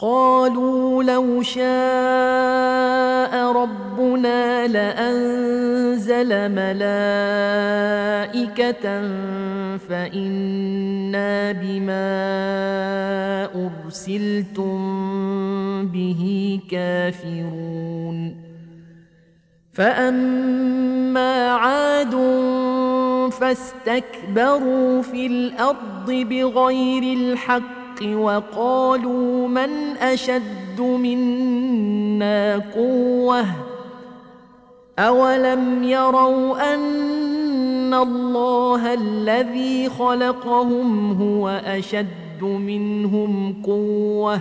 قالوا لو شاء ربنا لأنزل ملائكة فإنا بما أرسلتم به كافرون. فأما عاد فاستكبروا في الأرض بغير الحق وقالوا من أشد منا قوة؟ أولم يروا أن الله الذي خلقهم هو أشد منهم قوة؟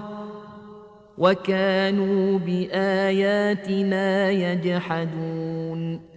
وكانوا بآياتنا يجحدون.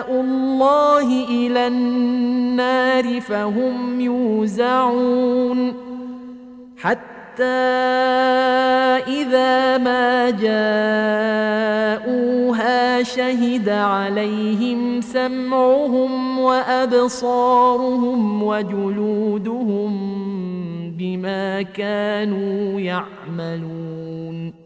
الله إلى النار فهم يوزعون حتى اذا ما جاءوها شهد عليهم سمعهم وابصارهم وجلودهم بما كانوا يعملون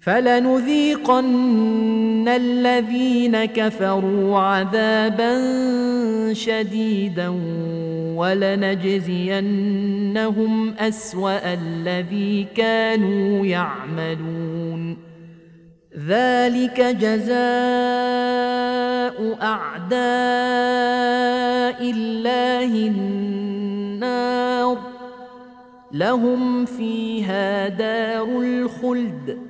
فلنذيقن الذين كفروا عذابا شديدا ولنجزينهم أسوأ الذي كانوا يعملون. ذلك جزاء أعداء الله النار. لهم فيها دار الخلد.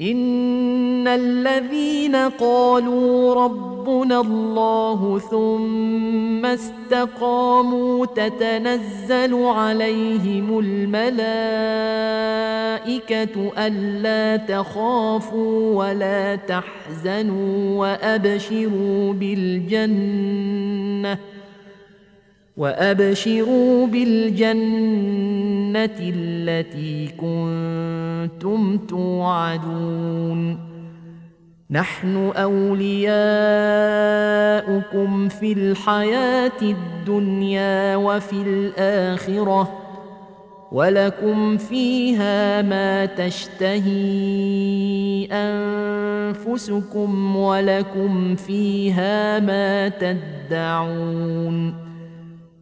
ان الذين قالوا ربنا الله ثم استقاموا تتنزل عليهم الملائكه الا تخافوا ولا تحزنوا وابشروا بالجنه وابشروا بالجنه التي كنتم توعدون. نحن أولياؤكم في الحياة الدنيا وفي الآخرة ولكم فيها ما تشتهي أنفسكم ولكم فيها ما تدعون.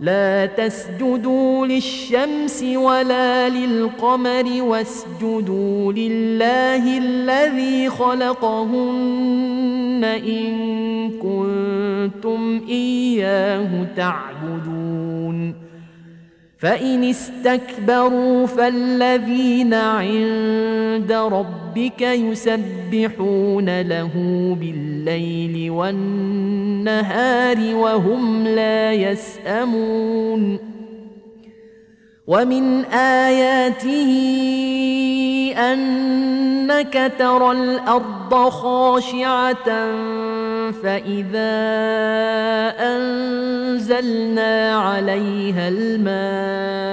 لا تسجدوا للشمس ولا للقمر واسجدوا لله الذي خلقهن إن كنتم إياه تعبدون. فإن استكبروا فالذين عند ربك يسبحون له بالليل والنهار وهم لا يسأمون ومن آياته أنك ترى الأرض خاشعة فإذا أنزلنا عليها الماء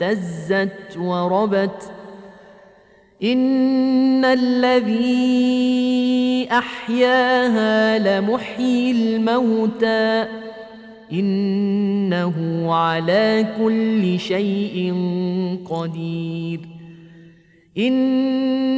اهتزت وربت إن الذي أحياها لمحيي الموتى إنه على كل شيء قدير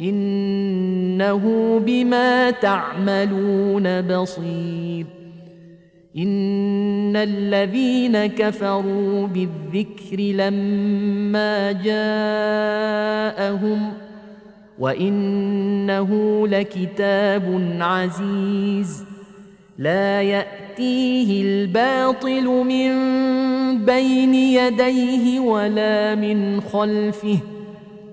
إنه بما تعملون بصير. إن الذين كفروا بالذكر لما جاءهم وإنه لكتاب عزيز. لا يأتيه الباطل من بين يديه ولا من خلفه.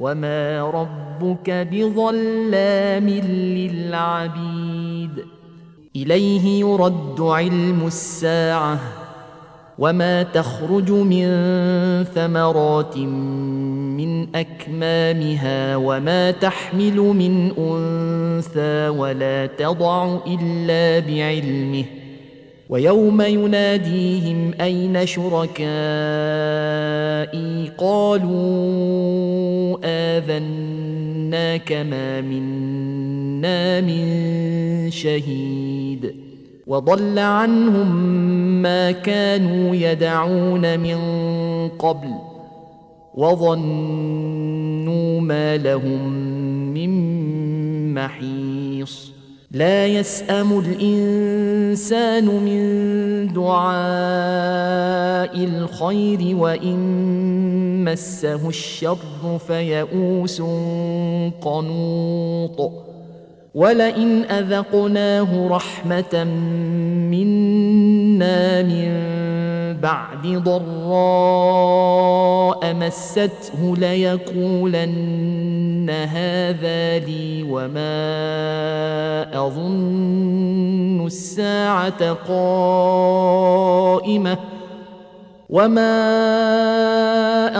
وما ربك بظلام للعبيد اليه يرد علم الساعة وما تخرج من ثمرات من اكمامها وما تحمل من انثى ولا تضع الا بعلمه ويوم يناديهم اين شركائي قالوا آذناك ما منا من شهيد وضل عنهم ما كانوا يدعون من قبل وظنوا ما لهم من محيص لا يسأم الإنسان من دعاء الخير وإن مسه الشر فيئوس قنوط. ولئن أذقناه رحمة منا من بعد ضراء مسته ليقولن هذا لي وما أظن الساعة قائمة وما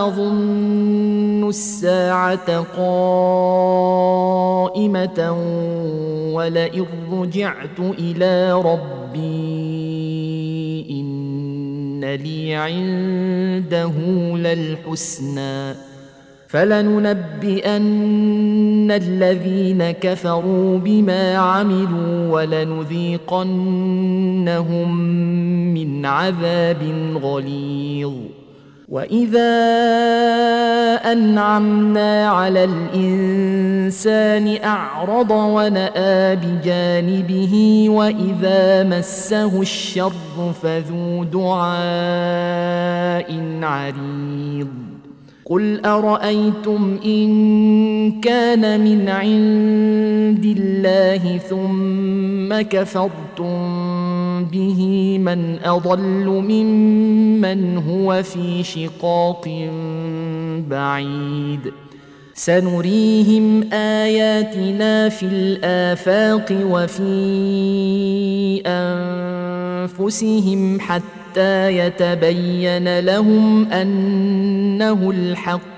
أظن الساعة قائمة ولئن رجعت إلى ربي إن لي عنده للحسنى فلننبئن الذين كفروا بما عملوا ولنذيقنهم من عذاب غليظ واذا انعمنا على الانسان اعرض وناى بجانبه واذا مسه الشر فذو دعاء عريض قل ارايتم ان كان من عند الله ثم كفرتم به من أضل ممن هو في شقاق بعيد. سنريهم آياتنا في الآفاق وفي أنفسهم حتى يتبين لهم أنه الحق